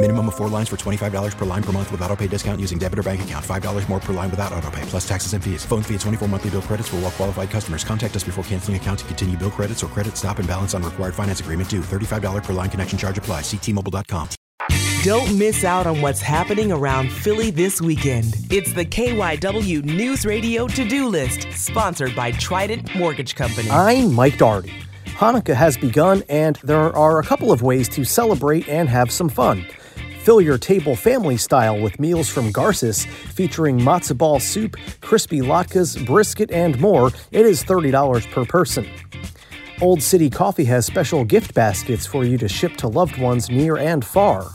Minimum of four lines for $25 per line per month with auto pay discount using debit or bank account. $5 more per line without auto pay, plus taxes and fees. Phone fee at 24 monthly bill credits for all well qualified customers. Contact us before canceling account to continue bill credits or credit stop and balance on required finance agreement due. $35 per line connection charge apply. Ctmobile.com. Don't miss out on what's happening around Philly this weekend. It's the KYW News Radio to do list, sponsored by Trident Mortgage Company. I'm Mike Dougherty. Hanukkah has begun, and there are a couple of ways to celebrate and have some fun. Fill your table family style with meals from Garces featuring matzo ball soup, crispy latkes, brisket, and more. It is $30 per person. Old City Coffee has special gift baskets for you to ship to loved ones near and far.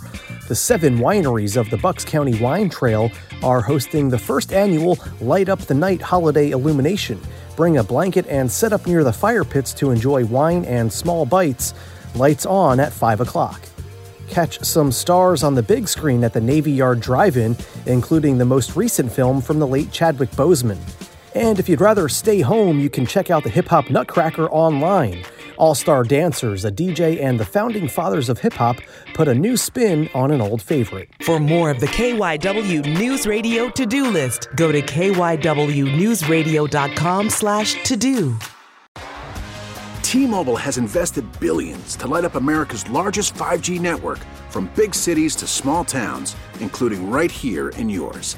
The seven wineries of the Bucks County Wine Trail are hosting the first annual Light Up the Night holiday illumination. Bring a blanket and set up near the fire pits to enjoy wine and small bites. Lights on at 5 o'clock. Catch some stars on the big screen at the Navy Yard Drive In, including the most recent film from the late Chadwick Boseman. And if you'd rather stay home, you can check out the Hip Hop Nutcracker online. All star dancers, a DJ, and the founding fathers of hip hop put a new spin on an old favorite. For more of the KYW News Radio to do list, go to kywnewsradio.com slash to do. T-Mobile has invested billions to light up America's largest 5G network from big cities to small towns, including right here in yours.